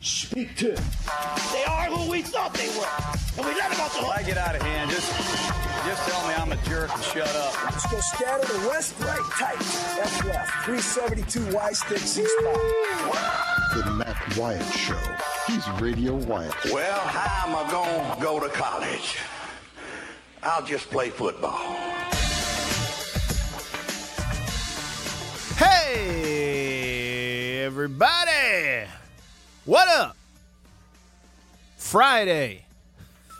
Speak to it. They are who we thought they were. And we let them off the When I get out of hand, just just tell me I'm a jerk and shut up. Let's go scatter the west, right, tight. F left. 372 Y stick, C spot. The Matt Wyatt Show. He's Radio Wyatt. Well, how am I going to go to college? I'll just play football. Hey, everybody. What up? Friday.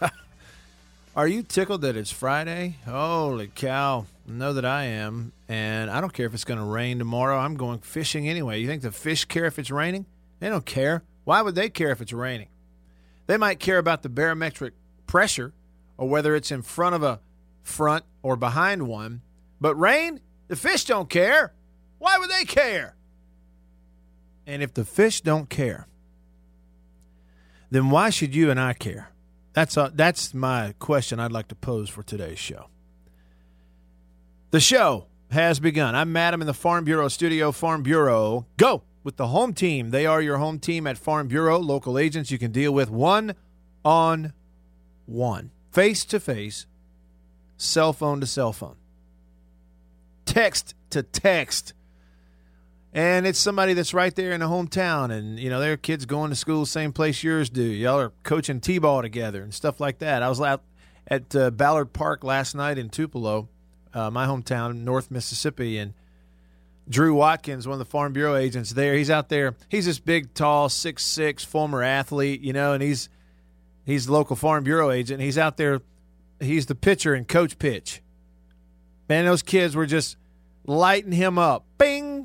Are you tickled that it's Friday? Holy cow. Know that I am. And I don't care if it's going to rain tomorrow. I'm going fishing anyway. You think the fish care if it's raining? They don't care. Why would they care if it's raining? They might care about the barometric pressure or whether it's in front of a front or behind one. But rain, the fish don't care. Why would they care? And if the fish don't care, then why should you and I care? That's a, that's my question I'd like to pose for today's show. The show has begun. I'm Madam in the Farm Bureau studio. Farm Bureau, go with the home team. They are your home team at Farm Bureau. Local agents you can deal with one on one, face to face, cell phone to cell phone, text to text. And it's somebody that's right there in the hometown, and you know their kids going to school same place yours do. Y'all are coaching t-ball together and stuff like that. I was out at uh, Ballard Park last night in Tupelo, uh, my hometown, North Mississippi, and Drew Watkins, one of the Farm Bureau agents there. He's out there. He's this big, tall, six six former athlete, you know, and he's he's the local Farm Bureau agent. He's out there. He's the pitcher and coach pitch. Man, those kids were just lighting him up. Bing,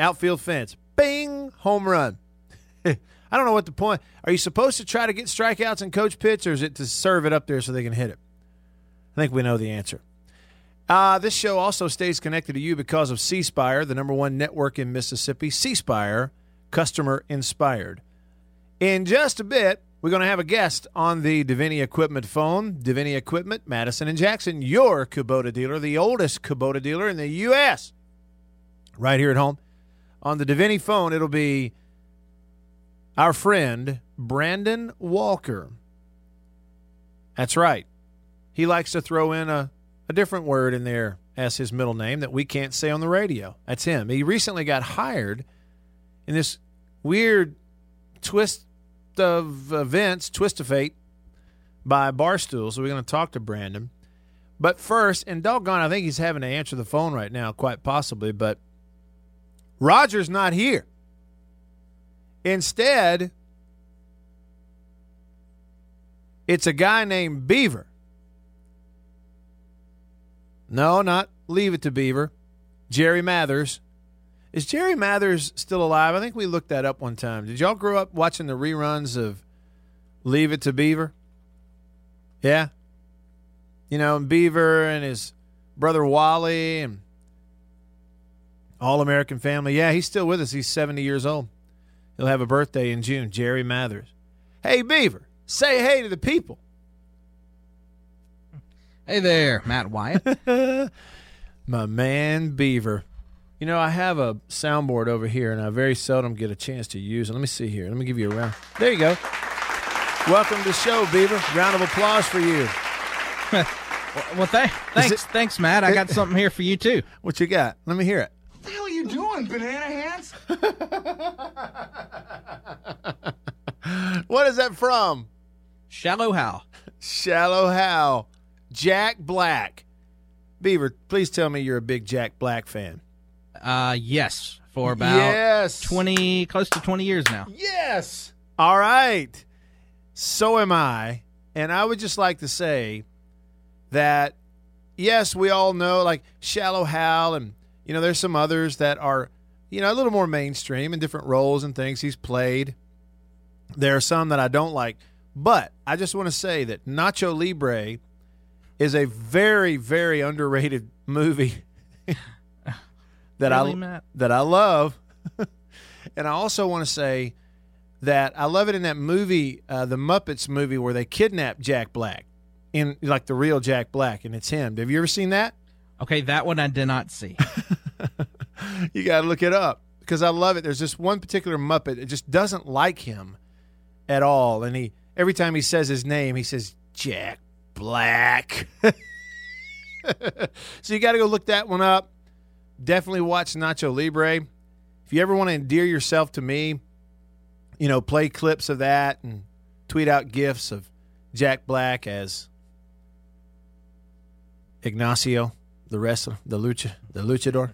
outfield fence. Bing, home run. I don't know what the point. Are you supposed to try to get strikeouts and coach pitch, or is it to serve it up there so they can hit it? I think we know the answer. Uh, this show also stays connected to you because of C Spire, the number one network in Mississippi. C Spire, customer inspired. In just a bit, we're going to have a guest on the Deviney Equipment phone. Deviney Equipment, Madison and Jackson, your Kubota dealer, the oldest Kubota dealer in the U.S. Right here at home. On the Deviney phone, it'll be our friend Brandon Walker. That's right. He likes to throw in a, a different word in there as his middle name that we can't say on the radio. That's him. He recently got hired in this weird twist of events, twist of fate by Barstool. So we're going to talk to Brandon. But first, and doggone, I think he's having to answer the phone right now, quite possibly, but Roger's not here. Instead, it's a guy named Beaver. No, not Leave It to Beaver. Jerry Mathers. Is Jerry Mathers still alive? I think we looked that up one time. Did y'all grow up watching the reruns of Leave It to Beaver? Yeah. You know, and Beaver and his brother Wally and All American Family. Yeah, he's still with us. He's 70 years old. He'll have a birthday in June. Jerry Mathers. Hey, Beaver, say hey to the people. Hey there, Matt Wyatt. My man Beaver. You know, I have a soundboard over here, and I very seldom get a chance to use it. Let me see here. Let me give you a round. There you go. Welcome to the show, Beaver. Round of applause for you. well, th- thanks, it- thanks, Matt. I got something here for you too. What you got? Let me hear it. Doing, banana hands? What is that from? Shallow Hal. Shallow Hal. Jack Black. Beaver, please tell me you're a big Jack Black fan. Uh, yes, for about yes. twenty, close to twenty years now. Yes. All right. So am I. And I would just like to say that, yes, we all know like Shallow Hal, and, you know, there's some others that are, you know, a little more mainstream in different roles and things he's played. There are some that I don't like. But I just want to say that Nacho Libre is a very, very underrated movie that Really, I Matt? that I love. and I also want to say that I love it in that movie, uh, the Muppets movie, where they kidnap Jack Black, in like the real Jack Black, and it's him. Have you ever seen that? Okay, that one I did not see. You got to look it up because I love it. There's this one particular Muppet that just doesn't like him at all, and he every time he says his name, he says Jack Black. so you got to go look that one up. Definitely watch Nacho Libre. If you ever want to endear yourself to me, you know, play clips of that and tweet out gifs of Jack Black as Ignacio, the wrestler, the lucha, the luchador.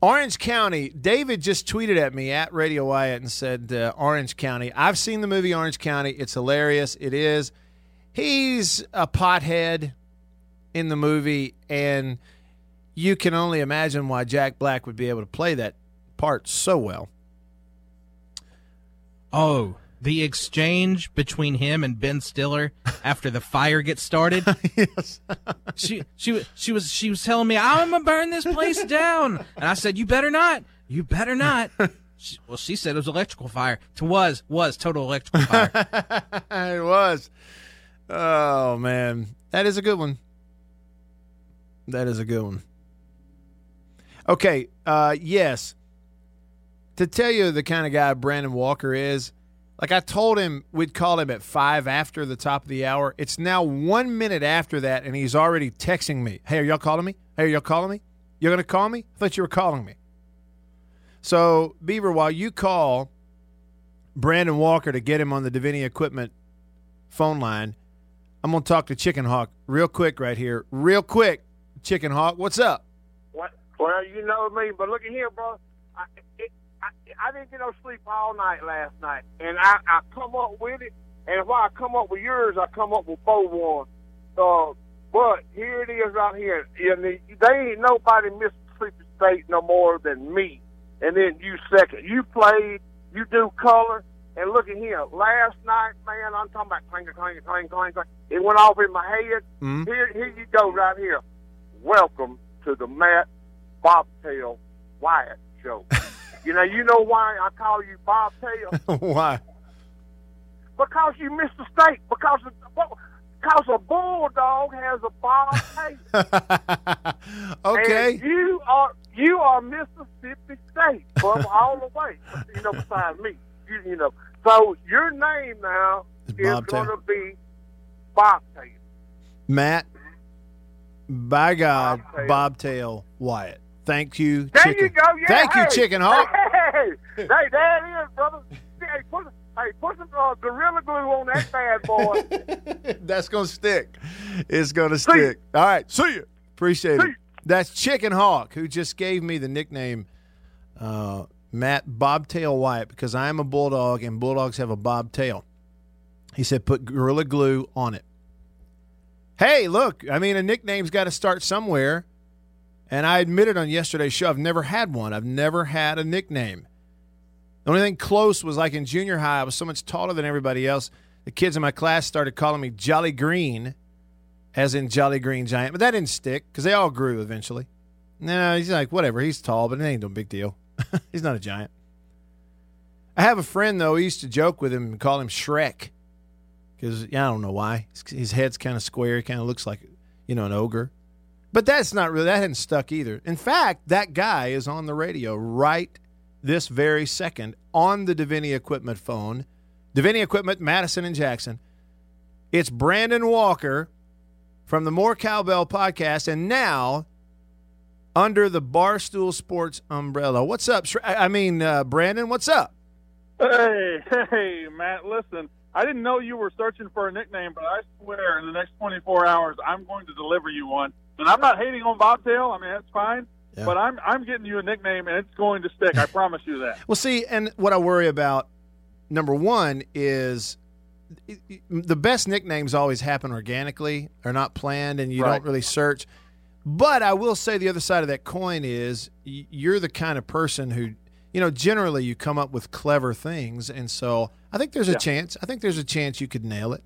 Orange County. David just tweeted at me at Radio Wyatt and said, uh, Orange County. I've seen the movie Orange County. It's hilarious. It is. He's a pothead in the movie, and you can only imagine why Jack Black would be able to play that part so well. Oh, the exchange between him and Ben Stiller after the fire gets started. yes. she she was she was she was telling me I'm gonna burn this place down, and I said you better not, you better not. She, well, she said it was electrical fire. It was was total electrical fire. it was. Oh, man. That is a good one. That is a good one. Okay. Uh, yes. To tell you the kind of guy Brandon Walker is, like I told him we'd call him at five after the top of the hour. It's now one minute after that, and he's already texting me. Hey, are y'all calling me? Hey, are y'all calling me? You're to call me? I thought you were calling me. So, Beaver, while you call Brandon Walker to get him on the Deviney Equipment phone line, I'm to talk to Chicken Hawk real quick right here. Real quick, Chicken Hawk. What's up? What? Well, you know me, but look at here, bro. I, it, I, I didn't get no sleep all night last night, and I, I come up with it. And if I come up with yours, I come up with both one. Uh, but here it is right here. And the, they ain't nobody Mississippi State no more than me. And then you second. You played. You do color. And look at here. Last night, man, I'm talking about clang, clang, clang, clang, clang. It went off in my head. Mhm. Here, here you go, right here. Welcome to the Matt Bobtail Wyatt Show. you know, you know why I call you Bob Bobtail? Why? because you missed the state. Because because a bulldog has a bob tail. okay. And you are you are Mississippi State from all the way. You know, besides me, you, you know. So your name now Is is going to be Bobtail. Matt, by God, Bobtail. Bobtail Wyatt. Thank you, There Chicken. you go. Yeah, Thank you, Chicken Hawk. Hey, hey, there it is, brother. Hey, put, hey, put some uh, gorilla glue on that bad boy. That's going to stick. It's going to stick. All right. See you. Appreciate it. That's Chicken Hawk, who just gave me the nickname uh, Matt Bobtail Wyatt because I am a bulldog and bulldogs have a bobtail. He said, put Gorilla Glue on it. Hey, look, I mean, a nickname's got to start somewhere. And I admitted on yesterday's show, I've never had one. I've never had a nickname. The only thing close was like in junior high, I was so much taller than everybody else. The kids in my class started calling me Jolly Green, as in Jolly Green Giant. But that didn't stick because they all grew eventually. No, he's like, whatever. He's tall, but it ain't no big deal. he's not a giant. I have a friend, though. He used to joke with him and call him Shrek because I don't know why. His head's kind of square. He kind of looks like, you know, an ogre. But that's not really, that hadn't stuck either. In fact, that guy is on the radio right this very second on the Deviney Equipment phone. Deviney Equipment, Madison and Jackson. It's Brandon Walker from the More Cowbell podcast, and now under the Barstool Sports umbrella. What's up? I mean, uh, Brandon, what's up? Hey, hey, Matt, listen. I didn't know you were searching for a nickname, but I swear in the next 24 hours, I'm going to deliver you one. And I'm not hating on Bobtail. I mean, that's fine. Yeah. But I'm I'm getting you a nickname, and it's going to stick. I promise you that. Well, see, and what I worry about, number one, is the best nicknames always happen organically, are not planned, and you Right. don't really search. But I will say the other side of that coin is you're the kind of person who, you know, generally you come up with clever things, and so I think there's a Yeah. chance. I think there's a chance you could nail it.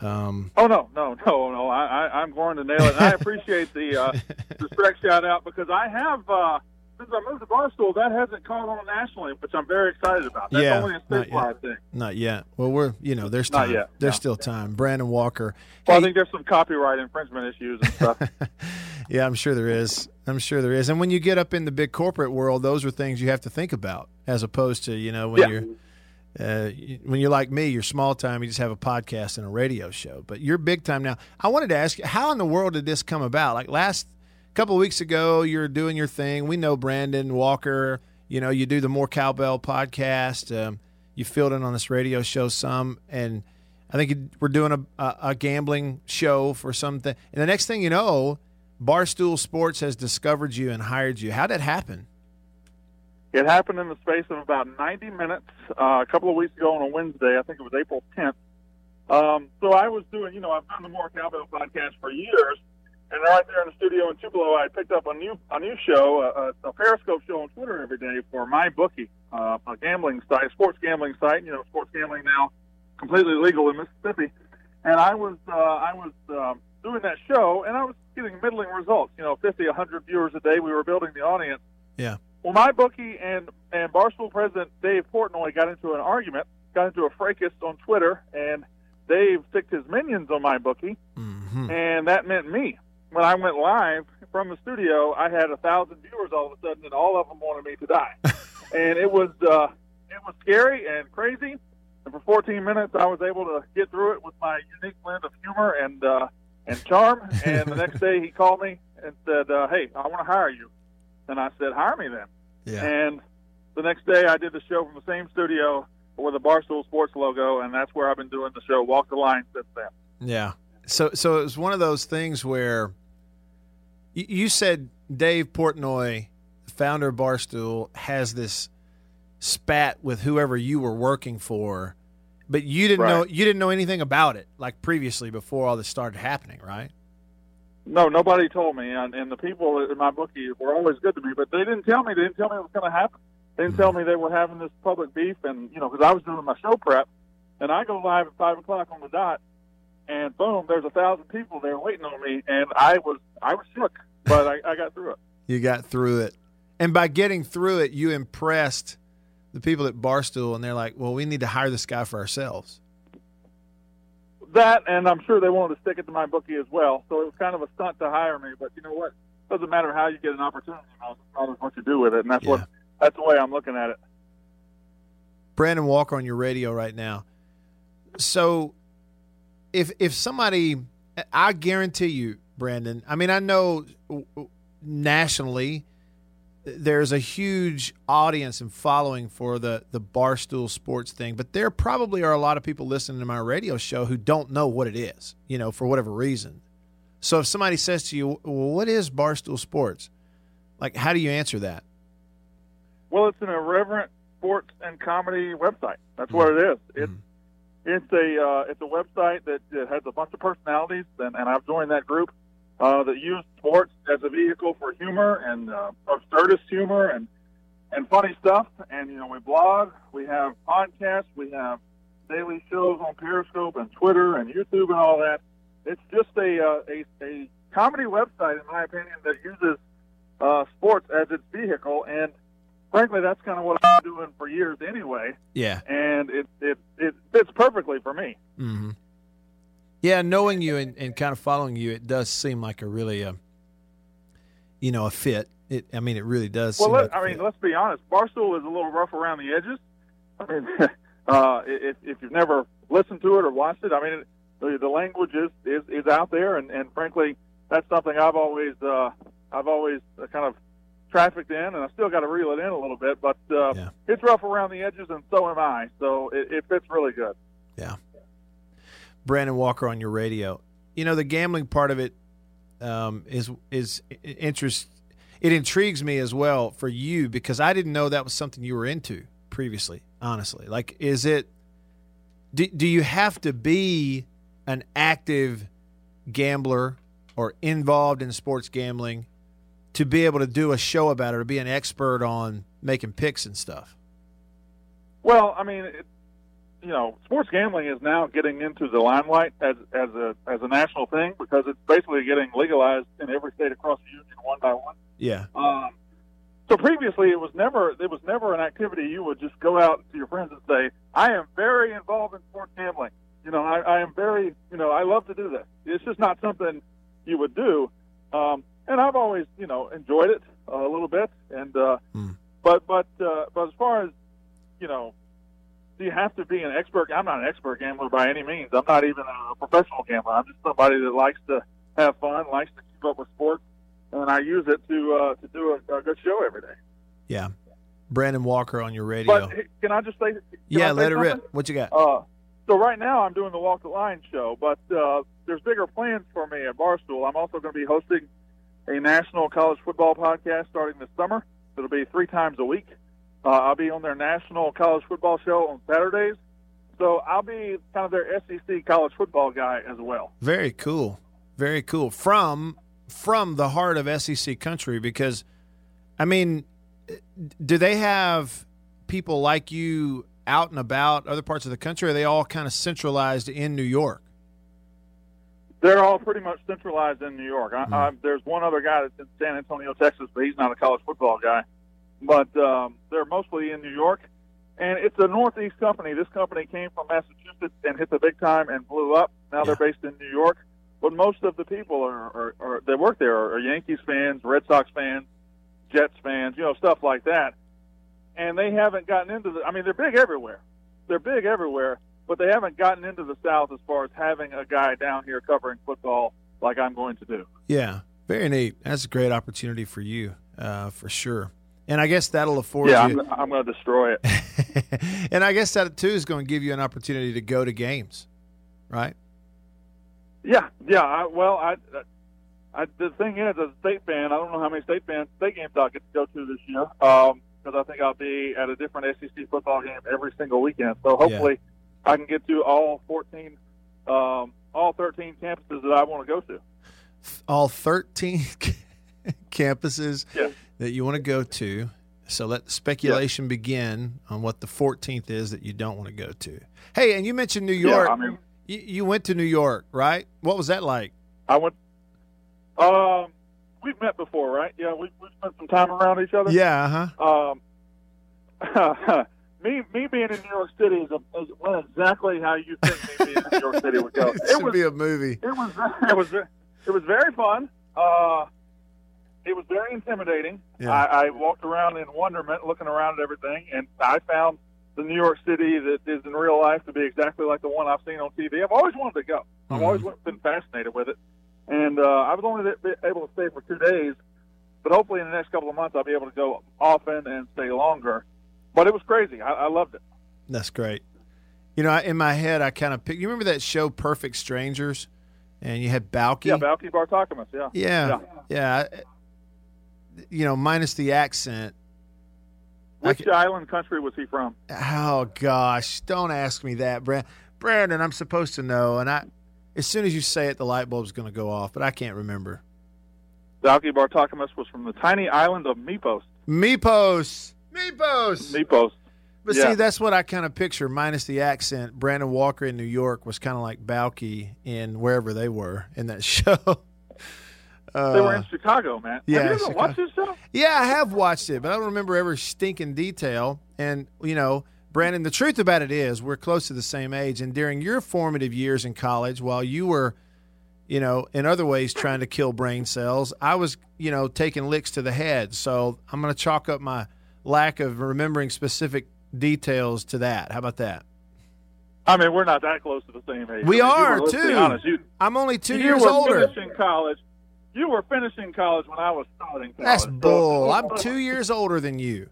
Um, Oh no, no, no, no! I, I I'm going to nail it. I appreciate the uh, the shout out because I have uh, since I moved to Barstool, that hasn't caught on nationally, which I'm very excited about. That's Yeah, only a statewide thing. not yet. Well, we're you know, there's Not yet, There's no. still time. Brandon Walker. Well, I think there's some copyright infringement issues and stuff. yeah, I'm sure there is. I'm sure there is. And when you get up in the big corporate world, those are things you have to think about, as opposed to you know when Yeah. you're uh, when you're like me, you're small time. You just have a podcast and a radio show. But you're big time now. I wanted to ask you, how in the world did this come about? Like last couple weeks ago, you're doing your thing. We know Brandon Walker. You know, you do the More Cowbell podcast. Um, you filled in on this radio show some, and I think you- we're doing a, a, a gambling show for something. And the next thing you know, Barstool Sports has discovered you and hired you. How'd that happen? It happened in the space of about 90 minutes uh, a couple of weeks ago on a Wednesday. I think it was April 10th. Um, so I was doing, you know, I've done the More Cowbell podcast for years, and right there in the studio in Tupelo, I picked up a new a new show, a, a Periscope show on Twitter every day for my bookie, uh, a gambling site, sports gambling site. You know, sports gambling now completely legal in Mississippi. And I was uh, I was um, doing that show, and I was getting middling results. You know, 50, 100 viewers a day. We were building the audience. Yeah. Well, my bookie and and Barstool president Dave Portnoy got into an argument, got into a fracas on Twitter, and Dave ticked his minions on my bookie, and that meant me. When I went live from the studio, I had a thousand viewers all of a sudden, and all of them wanted me to die, and it was uh, it was scary and crazy. And for 14 minutes, I was able to get through it with my unique blend of humor and uh, and charm. And the next day, he called me and said, uh, "Hey, I want to hire you." And I said, "Hire me then." Yeah. And the next day, I did the show from the same studio with a Barstool Sports logo, and that's where I've been doing the show Walk the Line since then. Yeah. So so it was one of those things where you, said Dave Portnoy, founder of Barstool, has this spat with whoever you were working for, but you didn't know you didn't know anything about it like previously before all this started happening, right? No, nobody told me, and, and the people in my bookie were always good to me, but they didn't tell me. They didn't tell me it was going to happen. They didn't tell me they were having this public beef, and you know, because I was doing my show prep, and I go live at five o'clock on the dot, and boom, there's a thousand people there waiting on me, and I was I was shook, but I, I got through it. You got through it. And by getting through it, you impressed the people at Barstool and they're like, "Well, we need to hire this guy for ourselves." That, and I'm sure they wanted to stick it to my bookie as well. So it was kind of a stunt to hire me. But you know what? Doesn't matter how you get an opportunity. It matters what you do with it, and that's what that's the way I'm looking at it. Brandon Walker on your radio right now. So if if somebody I guarantee you, Brandon, I mean I know nationally there's a huge audience and following for the the barstool sports thing, but there probably are a lot of people listening to my radio show who don't know what it is, you know, for whatever reason. So if somebody says to you, well, "What is barstool sports?" Like how do you answer that? Well, it's an irreverent sports and comedy website. That's what it is. It's it's a uh, it's a website that, that has a bunch of personalities, and, and I've joined that group uh, that use sports as a vehicle for humor and uh, absurdist humor and and funny stuff. And you know, we blog, we have podcasts, we have daily shows on Periscope and Twitter and YouTube and all that. It's just a uh, a, a comedy website, in my opinion, that uses uh, sports as its vehicle. And frankly, that's kind of what I've been doing for years anyway. Yeah. And it it it fits perfectly for me. hmm Yeah, knowing you and, and kind of following you, it does seem like a really, uh, you know, a fit. It, I mean, it really does. Well, seem let, like I mean, fit. let's be honest. Barstool is a little rough around the edges. I mean, uh, if, if you've never listened to it or watched it, I mean, the, the language is, is is out there, and, and frankly, that's something I've always uh, I've always uh, kind of trafficked in, and I still got to reel it in a little bit. But uh, it's rough around the edges, and so am I. So it, it fits really good. Yeah. Brandon Walker on your radio. You know, the gambling part of it um, is is interest. It intrigues me as well for you because I didn't know that was something you were into previously. Honestly, like, is it? Do, do you have to be an active gambler or involved in sports gambling to be able to do a show about it or be an expert on making picks and stuff. Well, I mean, it, you know, sports gambling is now getting into the limelight as as a as a national thing because it's basically getting legalized in every state across the union one by one. Yeah. Um, so previously, it was never it was never an activity you would just go out to your friends and say, "I am very involved in sports gambling." You know, I, I am very you know I love to do this. It's just not something you would do. Um, and I've always you know enjoyed it a little bit. And uh, but but uh, but as far as you know, do you have to be an expert? I'm not an expert gambler by any means. I'm not even a professional gambler. I'm just somebody that likes to have fun, likes to keep up with sports, and I use it to uh, to do a, a good show every day. Yeah. Brandon Walker on your radio. But can I just say? yeah, I say let it rip. What you got? Uh, so right now I'm doing the Walk the Line show, but uh, there's bigger plans for me at Barstool. I'm also going to be hosting a national college football podcast starting this summer. It'll be three times a week. Uh, I'll be on their national college football show on Saturdays. So I'll be kind of their SEC college football guy as well. Very cool. Very cool. From from the heart of SEC country because I mean do they have people like you out and about other parts of the country or are they all kind of centralized in New York? They're all pretty much centralized in New York. I, I, there's one other guy that's in San Antonio, Texas, but he's not a college football guy. But um, they're mostly in New York, and it's a Northeast company. This company came from Massachusetts and hit the big time and blew up. Now they're based in New York, but most of the people are, are, are that work there are, are Yankees fans, Red Sox fans, Jets fans, you know, stuff like that. And they haven't gotten into the. I mean, they're big everywhere. They're big everywhere, but they haven't gotten into the South as far as having a guy down here covering football like I'm going to do. Yeah, very neat. That's a great opportunity for you, uh, for sure. And I guess that'll afford yeah, you. I'm, I'm going to destroy it. and I guess that too is going to give you an opportunity to go to games, right? Yeah, yeah. I, well, I, I, the thing is, as a state fan, I don't know how many state fans, state games I'll get to go to this year. Um, because I think I'll be at a different SEC football game every single weekend. So hopefully, I can get to all 14, um, all 13 campuses that I want to go to. All 13 campuses Yeah. That you want to go to. So let the speculation begin on what the 14th is that you don't want to go to. Hey, and you mentioned New York. Yeah. I mean- you, you went to New York, right? What was that like? I went. Um, we've met before, right? Yeah, we we spent some time around each other. Yeah, uh-huh. Um, me me being in New York City is, a, is went exactly how you think me being in New York City would go. It should be a movie. It was it was it was very fun. Uh, it was very intimidating. Yeah. I, I walked around in wonderment, looking around at everything, and I found the New York City that is in real life to be exactly like the one I've seen on TV. I've always wanted to go. I've always been fascinated with it, and uh, I was only able to stay for two days. But hopefully, in the next couple of months, I'll be able to go often and stay longer. But it was crazy. I, I loved it. That's great. You know, I- in my head, I kind of pick. You remember that show, Perfect Strangers, and you had Balki. Yeah, Balki Bartokomous. Yeah. Yeah, yeah. I- You know, minus the accent. Which island country was he from? Oh gosh, don't ask me that, Brand- Brandon. I'm supposed to know, and I, as soon as you say it, the light bulb's going to go off, but I can't remember. Balki Bartokomous was from the tiny island of Mypos. Mypos, Mypos, Mypos. But Yeah. see, that's what I kind of picture, minus the accent. Brandon Walker in New York was kind of like Balki in wherever they were in that show. Uh, They were in Chicago, man. yeah, Have you ever watched this show? Yeah, I have watched it, but I don't remember every stinking detail. And, you know, Brandon, the truth about it is we're close to the same age. And during your formative years in college, while you were, you know, in other ways trying to kill brain cells, I was, you know, taking licks to the head. So I'm going to chalk up my lack of remembering specific details to that. How about that? I mean, we're not that close to the same age. We I mean, are, were- let's be too. honest, you, I'm only two you years were older. Finishing college. You were finishing college when I was starting college. That's bull. I'm two years older than you.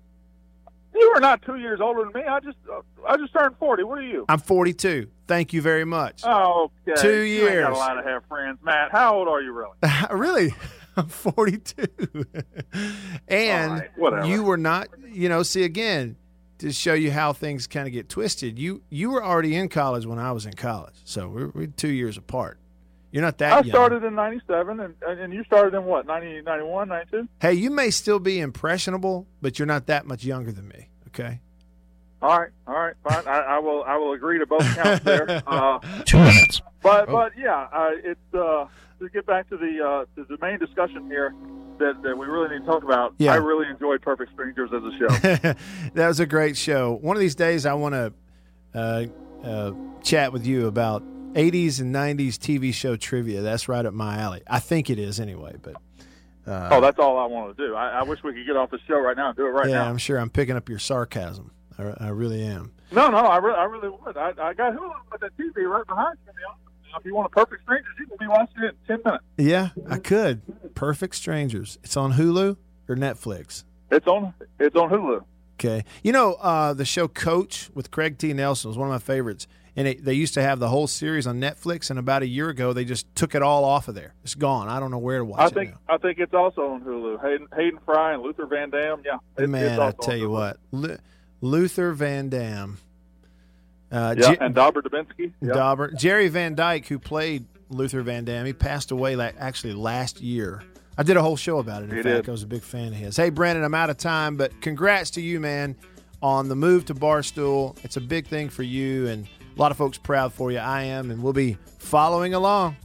You are not two years older than me. I just, uh, I just turned forty. What are you? I'm 42. Thank you very much. Oh, okay. Two You ain't got a lot of have friends, Matt. How old are you really? really? I'm 42. and right, you were not, you know, see again, to show you how things kind of get twisted. You you were already in college when I was in college. So we're, we're 2 years apart. You're not that I young. started in '97, and and you started in what 90, 91, 92? Hey, you may still be impressionable, but you're not that much younger than me. Okay. All right, all right, fine. I, I will I will agree to both counts there. Uh, Two minutes. But Oh. but yeah, uh, it's uh, to get back to the uh, to the main discussion here that, that we really need to talk about. Yeah. I really enjoyed Perfect Strangers as a show. that was a great show. One of these days, I want to uh, uh, chat with you about 80s and 90s TV show trivia. That's right up my alley. I think it is anyway, but uh, oh, that's all I want to do. I, I wish we could get off the show right now and do it right yeah, now. Yeah, I'm sure I'm picking up your sarcasm. I, I really am. No, no, I, re- I really would. I, I got Hulu with that TV right behind you. the. If you want a Perfect Strangers, you can be watching it in ten minutes. Yeah, I could. Perfect Strangers. It's on Hulu or Netflix. It's on it's on Hulu. Okay. You know, uh, the show Coach with Craig T. Nelson was one of my favorites. And it, they used to have the whole series on Netflix, and about a year ago, they just took it all off of there. It's gone. I don't know where to watch I it think now. I think it's also on Hulu. Hayden, Hayden Fry and Luther Van Dam. Yeah, it, Man, I tell you what, Lu- Luther Van Dam, uh, Yeah, Je- and Dauber Dubinsky. Yeah. Dauber, Jerry Van Dyke, who played Luther Van Dam, he passed away like actually last year. I did a whole show about it. In He fact, did. I was a big fan of his. Hey, Brandon, I'm out of time, but congrats to you, man, on the move to Barstool. It's a big thing for you, and a lot of folks proud for you. I am, and we'll be following along.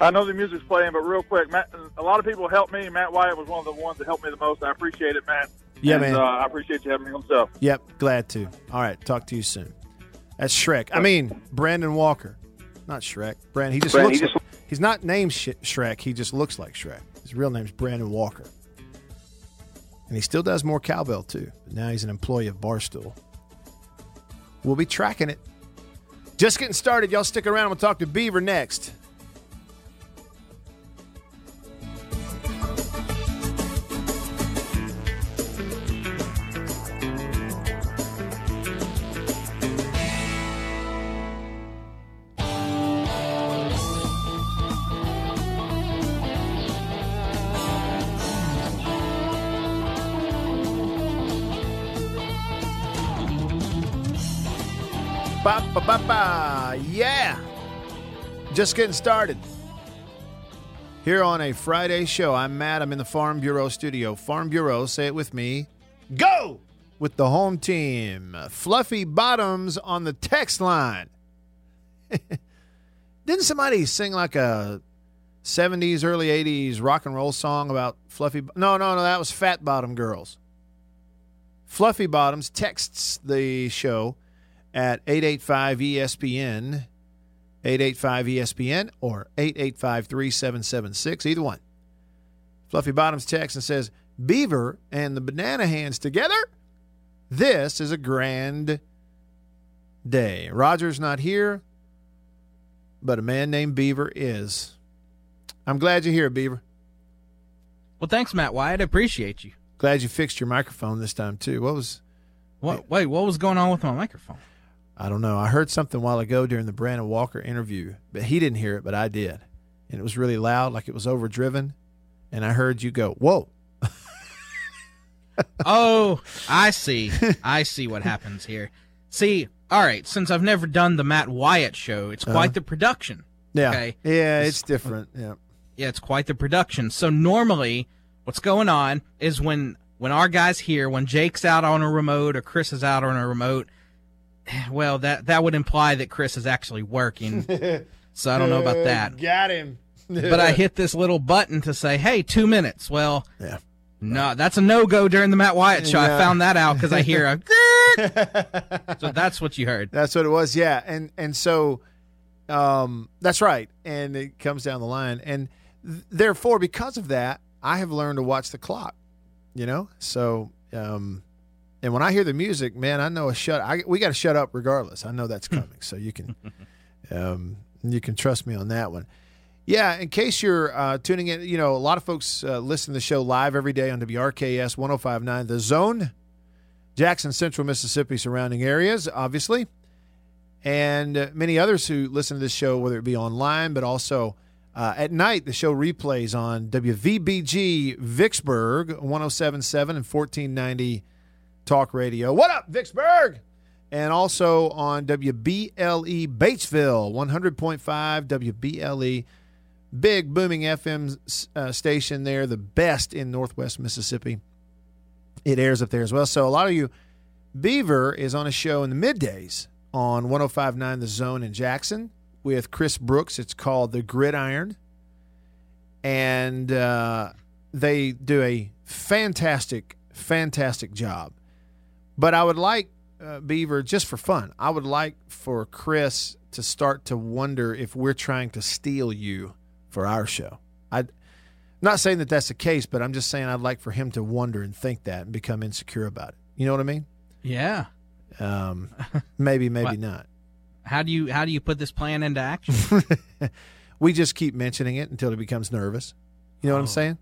I know the music's playing, but real quick, Matt, a lot of people helped me. Matt Wyatt was one of the ones that helped me the most. I appreciate it, Matt. Yeah, and, man. Uh, I appreciate you having me on the show. Yep, glad to. All right, talk to you soon. That's Shrek. I mean, Brandon Walker, not Shrek. Brandon. He just Brandon, looks. he just- like, he's not named Sh- Shrek. He just looks like Shrek. His real name's Brandon Walker, and he still does more cowbell too. But now he's an employee of Barstool. We'll be tracking it. Just getting started. Y'all stick around. We'll talk to Beaver next. Just getting started. Here on a Friday show, I'm Matt. I'm in the Farm Bureau studio. Farm Bureau, say it with me. Go! With the home team. Fluffy Bottoms on the text line. Didn't somebody sing like a 70s, early 80s rock and roll song about Fluffy? No, no, no. That was Fat Bottom Girls. Fluffy Bottoms texts the show at 885 ESPN, 885 ESPN, or 885 3776, either one. Fluffy Bottoms texts and says, Beaver and the banana hands together? This is a grand day. Roger's not here, but a man named Beaver is. I'm glad you're here, Beaver. Well, thanks, Matt Wyatt. I appreciate you. Glad you fixed your microphone this time, too. What was. What, wait, what was going on with my microphone? I don't know. I heard something a while ago during the Brandon Walker interview, but he didn't hear it, but I did. And it was really loud, like it was overdriven. And I heard you go, Whoa. oh, I see. I see what happens here. See, all right, since I've never done the Matt Wyatt show, it's quite Uh-huh. the production. Yeah. Okay. Yeah, It's- it's different. Yeah. Yeah, it's quite the production. So normally, what's going on is when when our guys here, when Jake's out on a remote or Chris is out on a remote, well, that that would imply that Chris is actually working. so I don't know about that. Got him. but I hit this little button to say, "Hey, two minutes." Well, yeah, no, that's a no go during the Matt Wyatt show. Yeah. I found that out because I hear a. so that's what you heard. That's what it was. Yeah, and and so, um, that's right. And it comes down the line, and th- therefore, because of that, I have learned to watch the clock. You know, so um, and when I hear the music, man, I know a shut. I, we got to shut up regardless. I know that's coming, so you can, um, you can trust me on that one. Yeah, in case you're uh, tuning in, you know, a lot of folks uh, listen to the show live every day on WRKS 1059 The Zone, Jackson, Central Mississippi, surrounding areas, obviously, and uh, many others who listen to this show, whether it be online, but also uh, at night. The show replays on WVBG Vicksburg 1077 and 1490 Talk Radio. What up, Vicksburg? and also on WBLE Batesville, 100.5 WBLE, big booming FM uh, station there, the best in Northwest Mississippi. It airs up there as well. So a lot of you, Beaver is on a show in the middays on 105.9 The Zone in Jackson with Chris Brooks. It's called The Gridiron, and uh, they do a fantastic, fantastic job. But I would like uh, Beaver just for fun. I would like for Chris to start to wonder if we're trying to steal you for our show. I. Not saying that that's the case, but I'm just saying I'd like for him to wonder and think that and become insecure about it. You know what I mean? Yeah. Um, maybe, maybe not. How do you how do you put this plan into action? we just keep mentioning it until he becomes nervous. You know what I'm Oh. saying?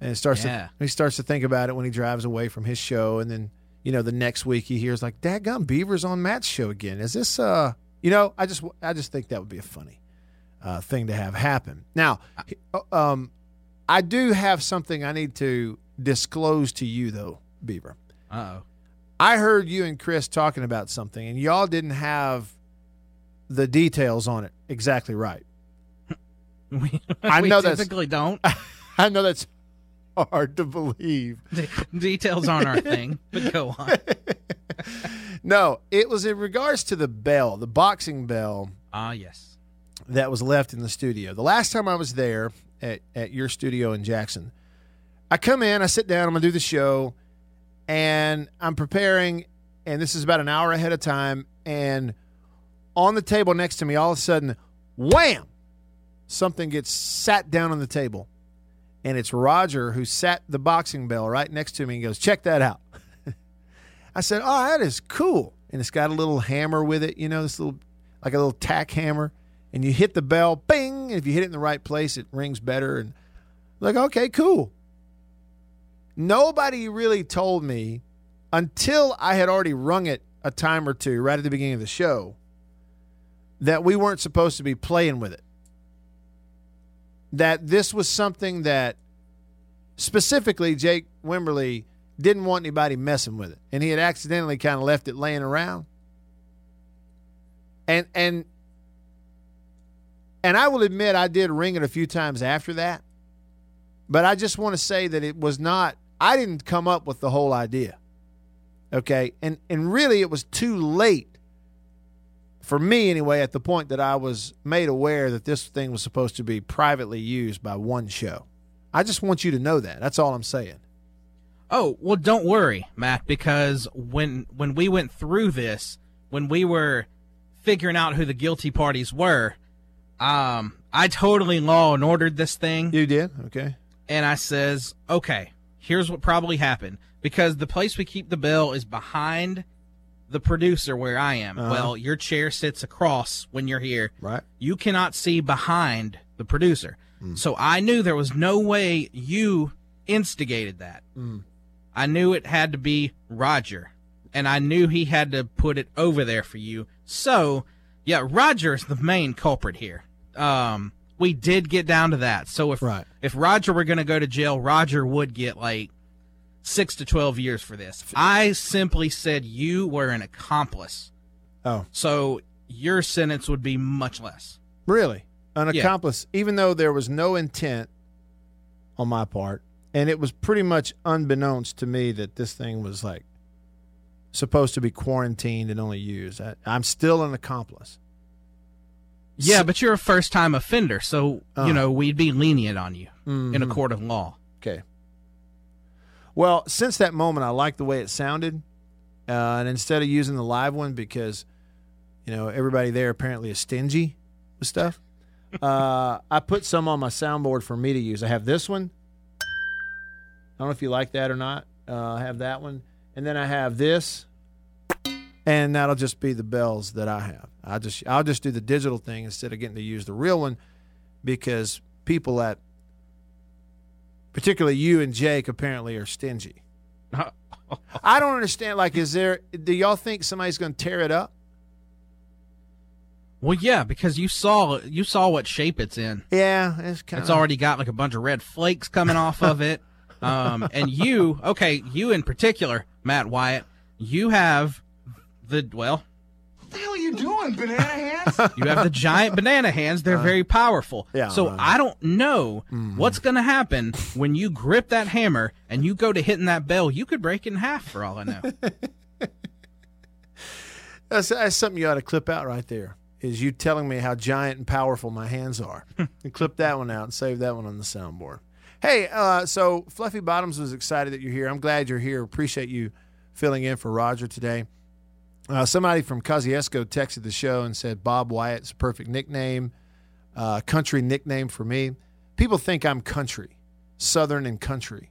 And it starts Yeah. to he starts to think about it when he drives away from his show, and then you know the next week he hears like, "Dadgum, Beaver's on Matt's show again." Is this uh? You know, I just I just think that would be a funny uh, thing to have happen. Now, um, I do have something I need to disclose to you though, Beaver. Uh oh. I heard you and Chris talking about something, and y'all didn't have the details on it exactly right. We, I know that's- typically don't. I know that's hard to believe. De- details aren't our thing, but go on. No, it was in regards to the bell, the boxing bell Ah, yes. that was left in the studio. The last time I was there at, at your studio in Jackson, I come in, I sit down, I'm going to do the show, and I'm preparing, and this is about an hour ahead of time. And on the table next to me, all of a sudden, wham! Something gets sat down on the table. And it's Roger who sat the boxing bell right next to me and goes, Check that out. I said, Oh, that is cool. And it's got a little hammer with it, you know, this little, like a little tack hammer. And you hit the bell, bing. And if you hit it in the right place, it rings better. And like, okay, cool. Nobody really told me until I had already rung it a time or two right at the beginning of the show that we weren't supposed to be playing with it. That this was something that specifically Jake Wimberly didn't want anybody messing with it. And he had accidentally kind of left it laying around. And and and I will admit I did ring it a few times after that. But I just want to say that it was not I didn't come up with the whole idea. Okay? And and really it was too late for me anyway at the point that I was made aware that this thing was supposed to be privately used by one show. I just want you to know that. That's all I'm saying. Oh, well don't worry, Matt, because when when we went through this, when we were figuring out who the guilty parties were, um, I totally law and ordered this thing. You did? Okay. And I says, okay, here's what probably happened. Because the place we keep the bell is behind the producer where I am. Uh-huh. Well, your chair sits across when you're here. Right. You cannot see behind the producer. So I knew there was no way you instigated that. Mm. I knew it had to be Roger. And I knew he had to put it over there for you. So, yeah, Roger is the main culprit here. Um, we did get down to that. So if Right. if Roger were going to go to jail, Roger would get like six to twelve years for this. I simply said you were an accomplice, Oh, so your sentence would be much less. really? An Yeah. accomplice, even though there was no intent on my part, and it was pretty much unbeknownst to me that this thing was like supposed to be quarantined and only used. I, I'm still an accomplice. Yeah, but you're a first time offender, so Oh. you know we'd be lenient on you in a Mhm. court of law. Okay. Well, since that moment, I like the way it sounded, uh, and instead of using the live one because, you know, everybody there apparently is stingy with stuff, uh, I put some on my soundboard for me to use. I have this one. I don't know if you like that or not. Uh, I have that one, and then I have this, and that'll just be the bells that I have. I just I'll just do the digital thing instead of getting to use the real one because people at particularly you and Jake apparently are stingy. I don't understand. Like, is there? Do y'all think somebody's going to tear it up? Well, yeah, because you saw you saw what shape it's in. Yeah, it's kind It's already got like a bunch of red flakes coming off of it. Um, and you, okay, you in particular, Matt Wyatt, you have the well, the hell are you doing, banana hands? you have the giant banana hands. They're uh, very powerful. yeah, So right. I don't know mm-hmm. what's going to happen when you grip that hammer and you go to hitting that bell. You could break it in half for all I know. That's, that's something you ought to clip out right there. Is you telling me how giant and powerful my hands are? and clip that one out and save that one on the soundboard. Hey, uh, so Fluffy Bottoms was excited that you're here. I'm glad you're here. Appreciate you filling in for Roger today. Uh, somebody from Kosciusko texted the show and said Bob Wyatt's a perfect nickname, uh, country nickname for me. People think I'm country, southern and country,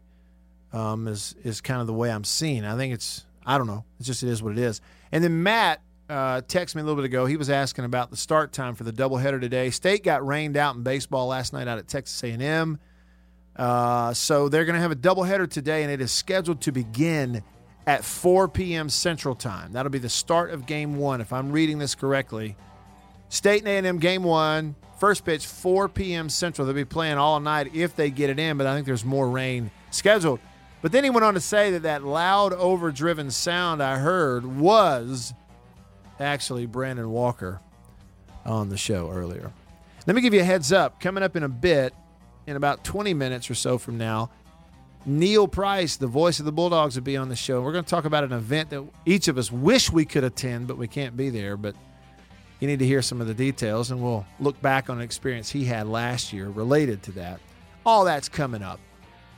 um, is is kind of the way I'm seen. I think it's I don't know. It's just it is what it is. And then Matt uh, texted me a little bit ago. He was asking about the start time for the doubleheader today. State got rained out in baseball last night out at Texas A&M. Uh, so they're going to have a doubleheader today, and it is scheduled to begin at 4 p.m. Central Time. That'll be the start of Game One, if I'm reading this correctly. State and A&M Game One, first pitch 4 p.m. Central. They'll be playing all night if they get it in, but I think there's more rain scheduled. But then he went on to say that that loud, overdriven sound I heard was actually Brandon Walker on the show earlier. Let me give you a heads up. Coming up in a bit, in about 20 minutes or so from now, Neil Price, the voice of the Bulldogs, will be on the show. We're going to talk about an event that each of us wish we could attend, but we can't be there. But you need to hear some of the details, and we'll look back on an experience he had last year related to that. All that's coming up,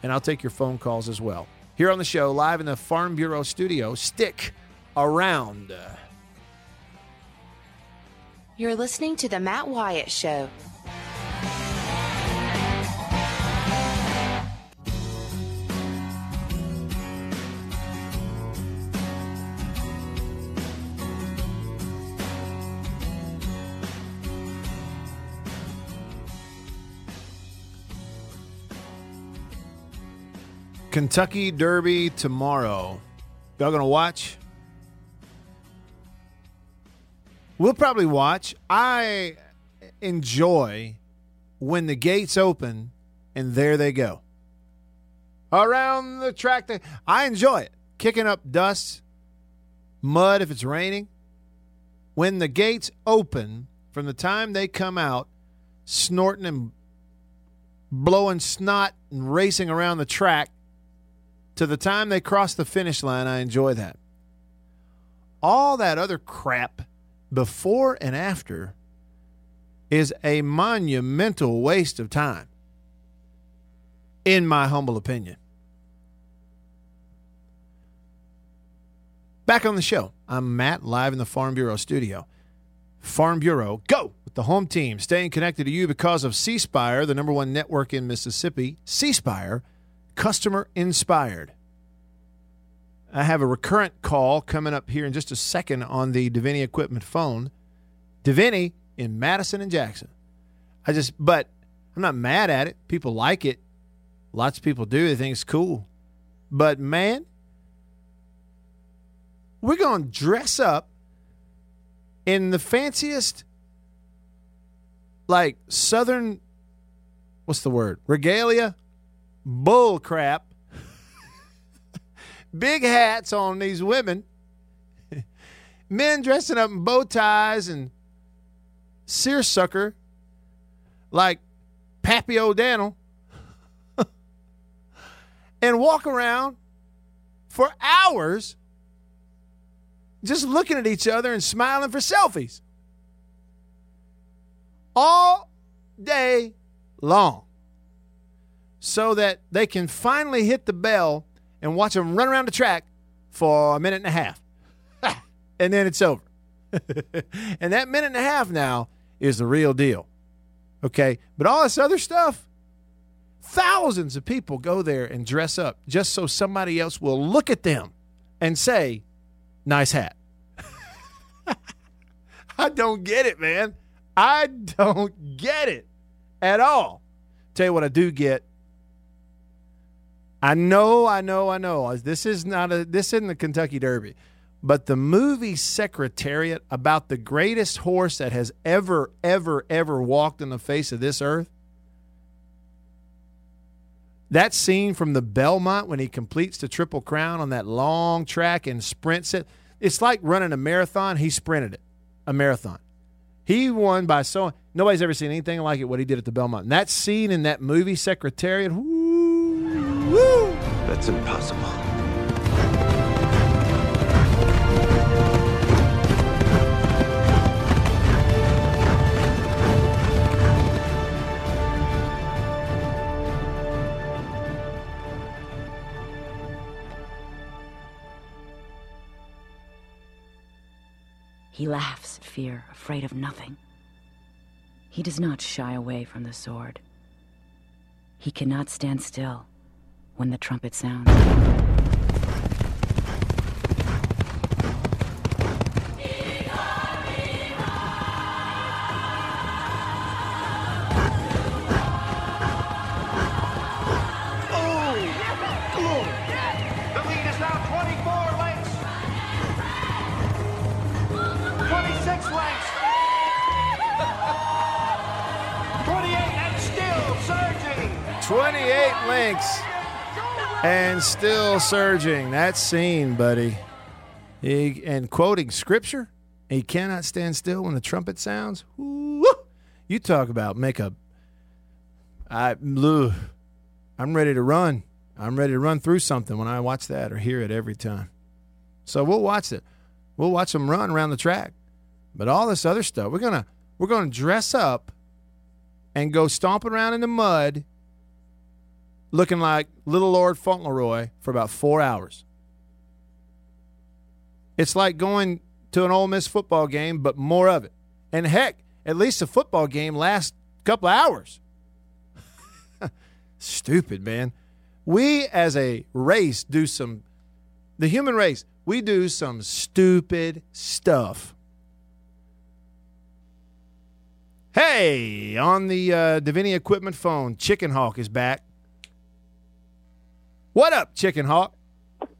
and I'll take your phone calls as well. Here on the show, live in the Farm Bureau studio, stick around. You're listening to The Matt Wyatt Show. Kentucky Derby tomorrow. Y'all gonna watch? We'll probably watch. I enjoy when the gates open and there they go. Around the track. They, I enjoy it. Kicking up dust, mud if it's raining. When the gates open, from the time they come out, snorting and blowing snot and racing around the track, to the time they cross the finish line, I enjoy that. All that other crap before and after is a monumental waste of time, in my humble opinion. Back on the show, I'm Matt, live in the Farm Bureau studio. Farm Bureau, go with the home team, staying connected to you because of C Spire, the number one network in Mississippi. C customer inspired. I have a recurrent call coming up here in just a second on the Deviney equipment phone. Deviney in Madison and Jackson. I just, but I'm not mad at it. People like it. Lots of people do. They think it's cool. But man, we're going to dress up in the fanciest, like Southern, what's the word? Regalia? Bull crap. Big hats on these women. Men dressing up in bow ties and seersucker like Pappy O'Daniel and walk around for hours just looking at each other and smiling for selfies all day long so that they can finally hit the bell and watch them run around the track for a minute and a half. and then it's over. and that minute and a half now is the real deal. Okay. But all this other stuff, thousands of people go there and dress up just so somebody else will look at them and say, nice hat. I don't get it, man. I don't get it at all. Tell you what I do get. I know, I know, I know. Uh, this is not a this isn't the Kentucky Derby. But the movie Secretariat about the greatest horse that has ever, ever, ever walked on the face of this earth. That scene from the Belmont when he completes the Triple Crown on that long track and sprints it. it's like running a marathon. He sprinted it, a marathon. He won by so nobody's ever seen anything like it. What he did at the Belmont. And that scene in that movie, Secretariat. Woo, woo. That's impossible. He laughs at fear, afraid of nothing. He does not shy away from the sword. He cannot stand still when the trumpet sounds. And still surging. That scene, buddy. He, and quoting scripture, he cannot stand still when the trumpet sounds. Woo! You talk about make a. I, ugh. I'm ready to run. I'm ready to run through something when I watch that or hear it every time. So we'll watch it. We'll watch them run around the track. But all this other stuff, we're gonna we're gonna dress up and go stomping around in the mud looking like little Lord Fauntleroy for about four hours. It's like going to an Ole Miss football game, but more of it. And heck, at least a football game lasts a couple hours. Stupid, man. We as a race do some, the human race, we do some stupid stuff. Hey, on the uh, Deviney equipment phone, Chicken Hawk is back. What up, Chicken Hawk?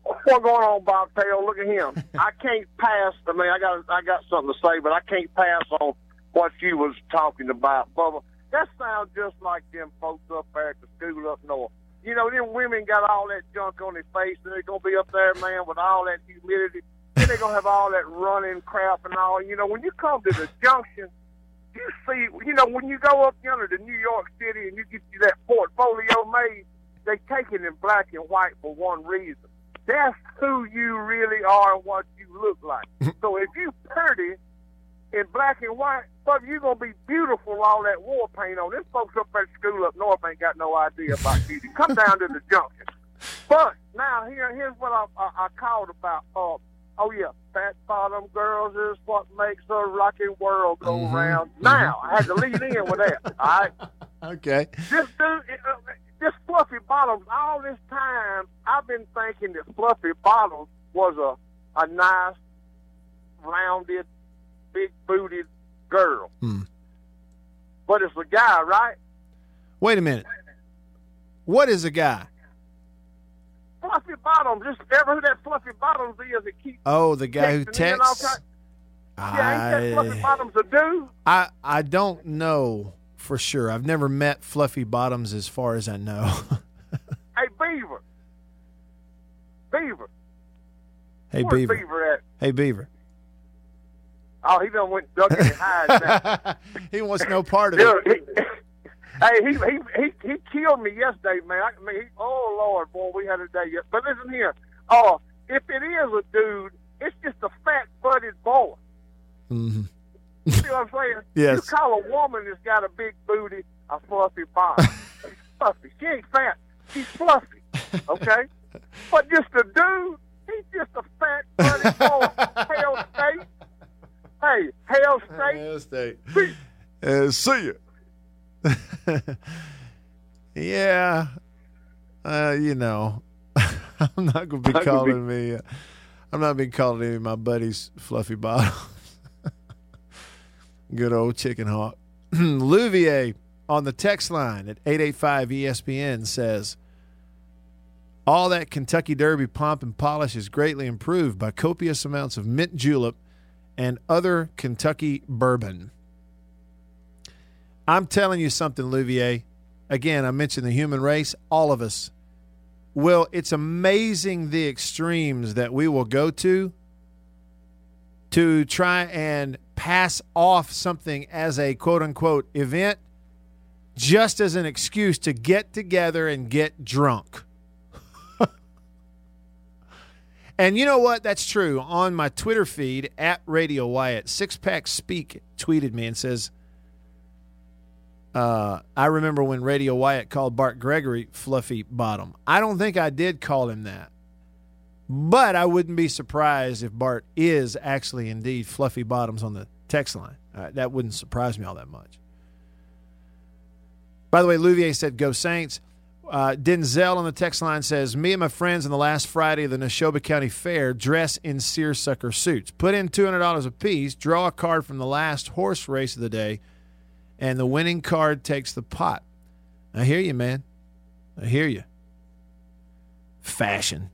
What's going on, Bobtail? Look at him. I can't pass. I mean, I got I got something to say, but I can't pass on what you was talking about, Bubba. That sounds just like them folks up there at the school up north. You know, them women got all that junk on their face, and they're gonna be up there, man, with all that humidity. Then they're gonna have all that running crap and all. You know, when you come to the junction, you see, you know, when you go up yonder to New York City and you get you that portfolio made, they take it in black and white for one reason. That's who you really are and what you look like. so if you pretty in black and white, but you're gonna be beautiful with all that war paint on. This folks up at school up north ain't got no idea about beauty. Come down to the junction. But now here, here's what I, I, I called about. Uh, oh yeah, fat bottom girls is what makes the rocking world go Mhm. round. Now I had to lead in with that. All right. Okay. This dude, uh, this fluffy bottoms. All this time, I've been thinking that fluffy bottoms was a a nice, rounded, big booted girl. Hmm. But it's a guy, right? Wait a minute. What is a guy? Fluffy bottoms. Just ever who that fluffy bottoms is that keeps Oh, the guy who texts. Yeah, ain't that fluffy bottoms a dude? I I don't know for sure. I've never met Fluffy Bottoms as far as I know. Hey, Beaver. Beaver. hey Where's Beaver. Beaver at? Hey Beaver. Oh, he done went ducking and dug in his hide now. he wants no part of it. he, hey, he, he he he killed me yesterday, man. I mean, he, oh Lord, boy, we had a day. Yet. But listen here, uh, if it is a dude, it's just a fat butted boy. Mhm. You see what I'm saying? Yes. You call a woman that's got a big booty a fluffy bottom. She's fluffy. She ain't fat. She's fluffy. Okay. but just a dude, he's just a fat butted boy. Hell State. Hey, Hell State. Hell State. Uh, see ya. yeah. Uh, you know, I'm not going to be calling me. Uh, I'm not being calling any of my buddies fluffy bottoms. Good old chicken hawk. Louvier on the text line at 885 ESPN says, all that Kentucky Derby pomp and polish is greatly improved by copious amounts of mint julep and other Kentucky bourbon. I'm telling you something, Louvier. Again, I mentioned the human race. All of us. Well, it's amazing the extremes that we will go to to try and pass off something as a quote unquote event just as an excuse to get together and get drunk. and you know what? That's true. On my Twitter feed at Radio Wyatt, Six Pack Speak tweeted me and says, uh, I remember when Radio Wyatt called Bart Gregory Fluffy Bottom. I don't think I did call him that. But I wouldn't be surprised if Bart is actually indeed Fluffy Bottoms on the text line. Uh, that wouldn't surprise me all that much. By the way, Louvier said, Go Saints. Uh, Denzel on the text line says, Me and my friends on the last Friday of the Neshoba County Fair dress in seersucker suits. Put in $200 apiece, draw a card from the last horse race of the day, and the winning card takes the pot. I hear you, man. I hear you. Fashion.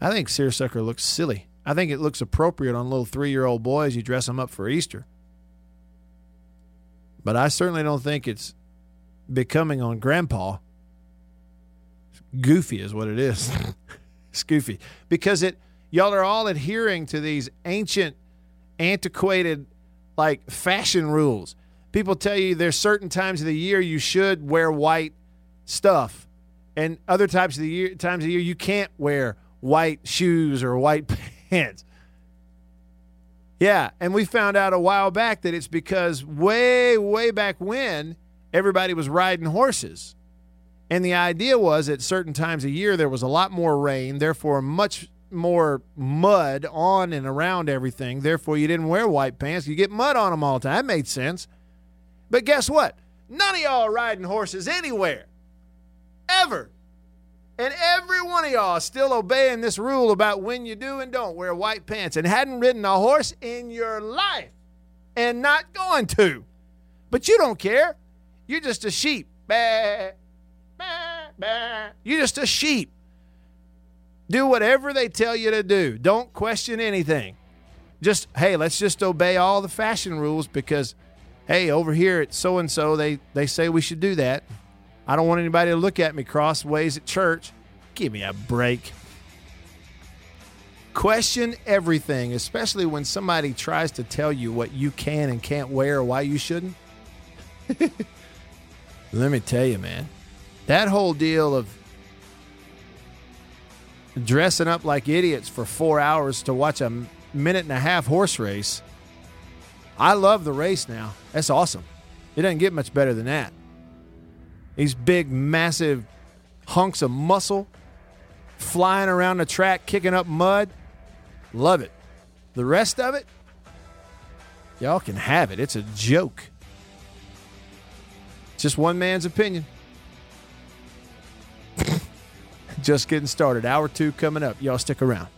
I think seersucker looks silly. I think it looks appropriate on little three year old boys. You dress them up for Easter. But I certainly don't think it's becoming on grandpa. Goofy is what it is. it's goofy. Because it y'all are all adhering to these ancient, antiquated like fashion rules. People tell you there's certain times of the year you should wear white stuff. And other types of the year times of the year you can't wear white shoes or white pants. Yeah, and we found out a while back that it's because way, way back when everybody was riding horses. And the idea was at certain times of year there was a lot more rain, therefore much more mud on and around everything. Therefore, you didn't wear white pants. You get mud on them all the time. That made sense. But guess what? None of y'all riding horses anywhere. Ever. One of y'all still obeying this rule about when you do and don't wear white pants and hadn't ridden a horse in your life and not going to. But you don't care. You're just a sheep. Bah, bah, bah. You're just a sheep. Do whatever they tell you to do. Don't question anything. Just, hey, let's just obey all the fashion rules because, hey, over here at so and so, they they say we should do that. I don't want anybody to look at me crossways at church. Give me a break. Question everything, especially when somebody tries to tell you what you can and can't wear or why you shouldn't. Let me tell you, man, that whole deal of dressing up like idiots for four hours to watch a minute and a half horse race. I love the race now. That's awesome. It doesn't get much better than that. These big, massive hunks of muscle flying around the track, kicking up mud. Love it. The rest of it, y'all can have it. It's a joke. Just one man's opinion. Just getting started. Hour two coming up. Y'all stick around.